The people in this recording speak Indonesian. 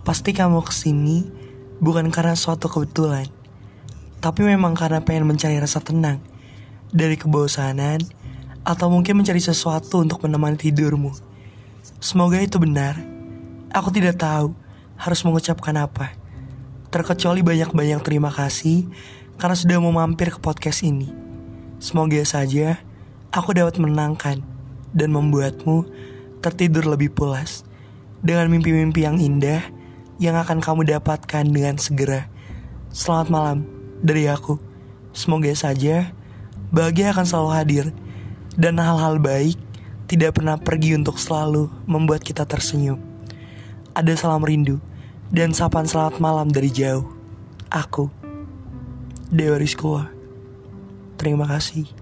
Pasti kamu ke sini bukan karena suatu kebetulan, tapi memang karena pengen mencari rasa tenang dari kebosanan atau mungkin mencari sesuatu untuk menemani tidurmu. Semoga itu benar. Aku tidak tahu harus mengucapkan apa. Terkecuali banyak-banyak terima kasih karena sudah mau mampir ke podcast ini. Semoga saja aku dapat menenangkan dan membuatmu tertidur lebih pulas dengan mimpi-mimpi yang indah yang akan kamu dapatkan dengan segera. Selamat malam dari aku. Semoga saja bahagia akan selalu hadir dan hal-hal baik tidak pernah pergi untuk selalu membuat kita tersenyum. Ada salam rindu dan sapaan selamat malam dari jauh. Aku, Dewa Rizkua. Terima kasih.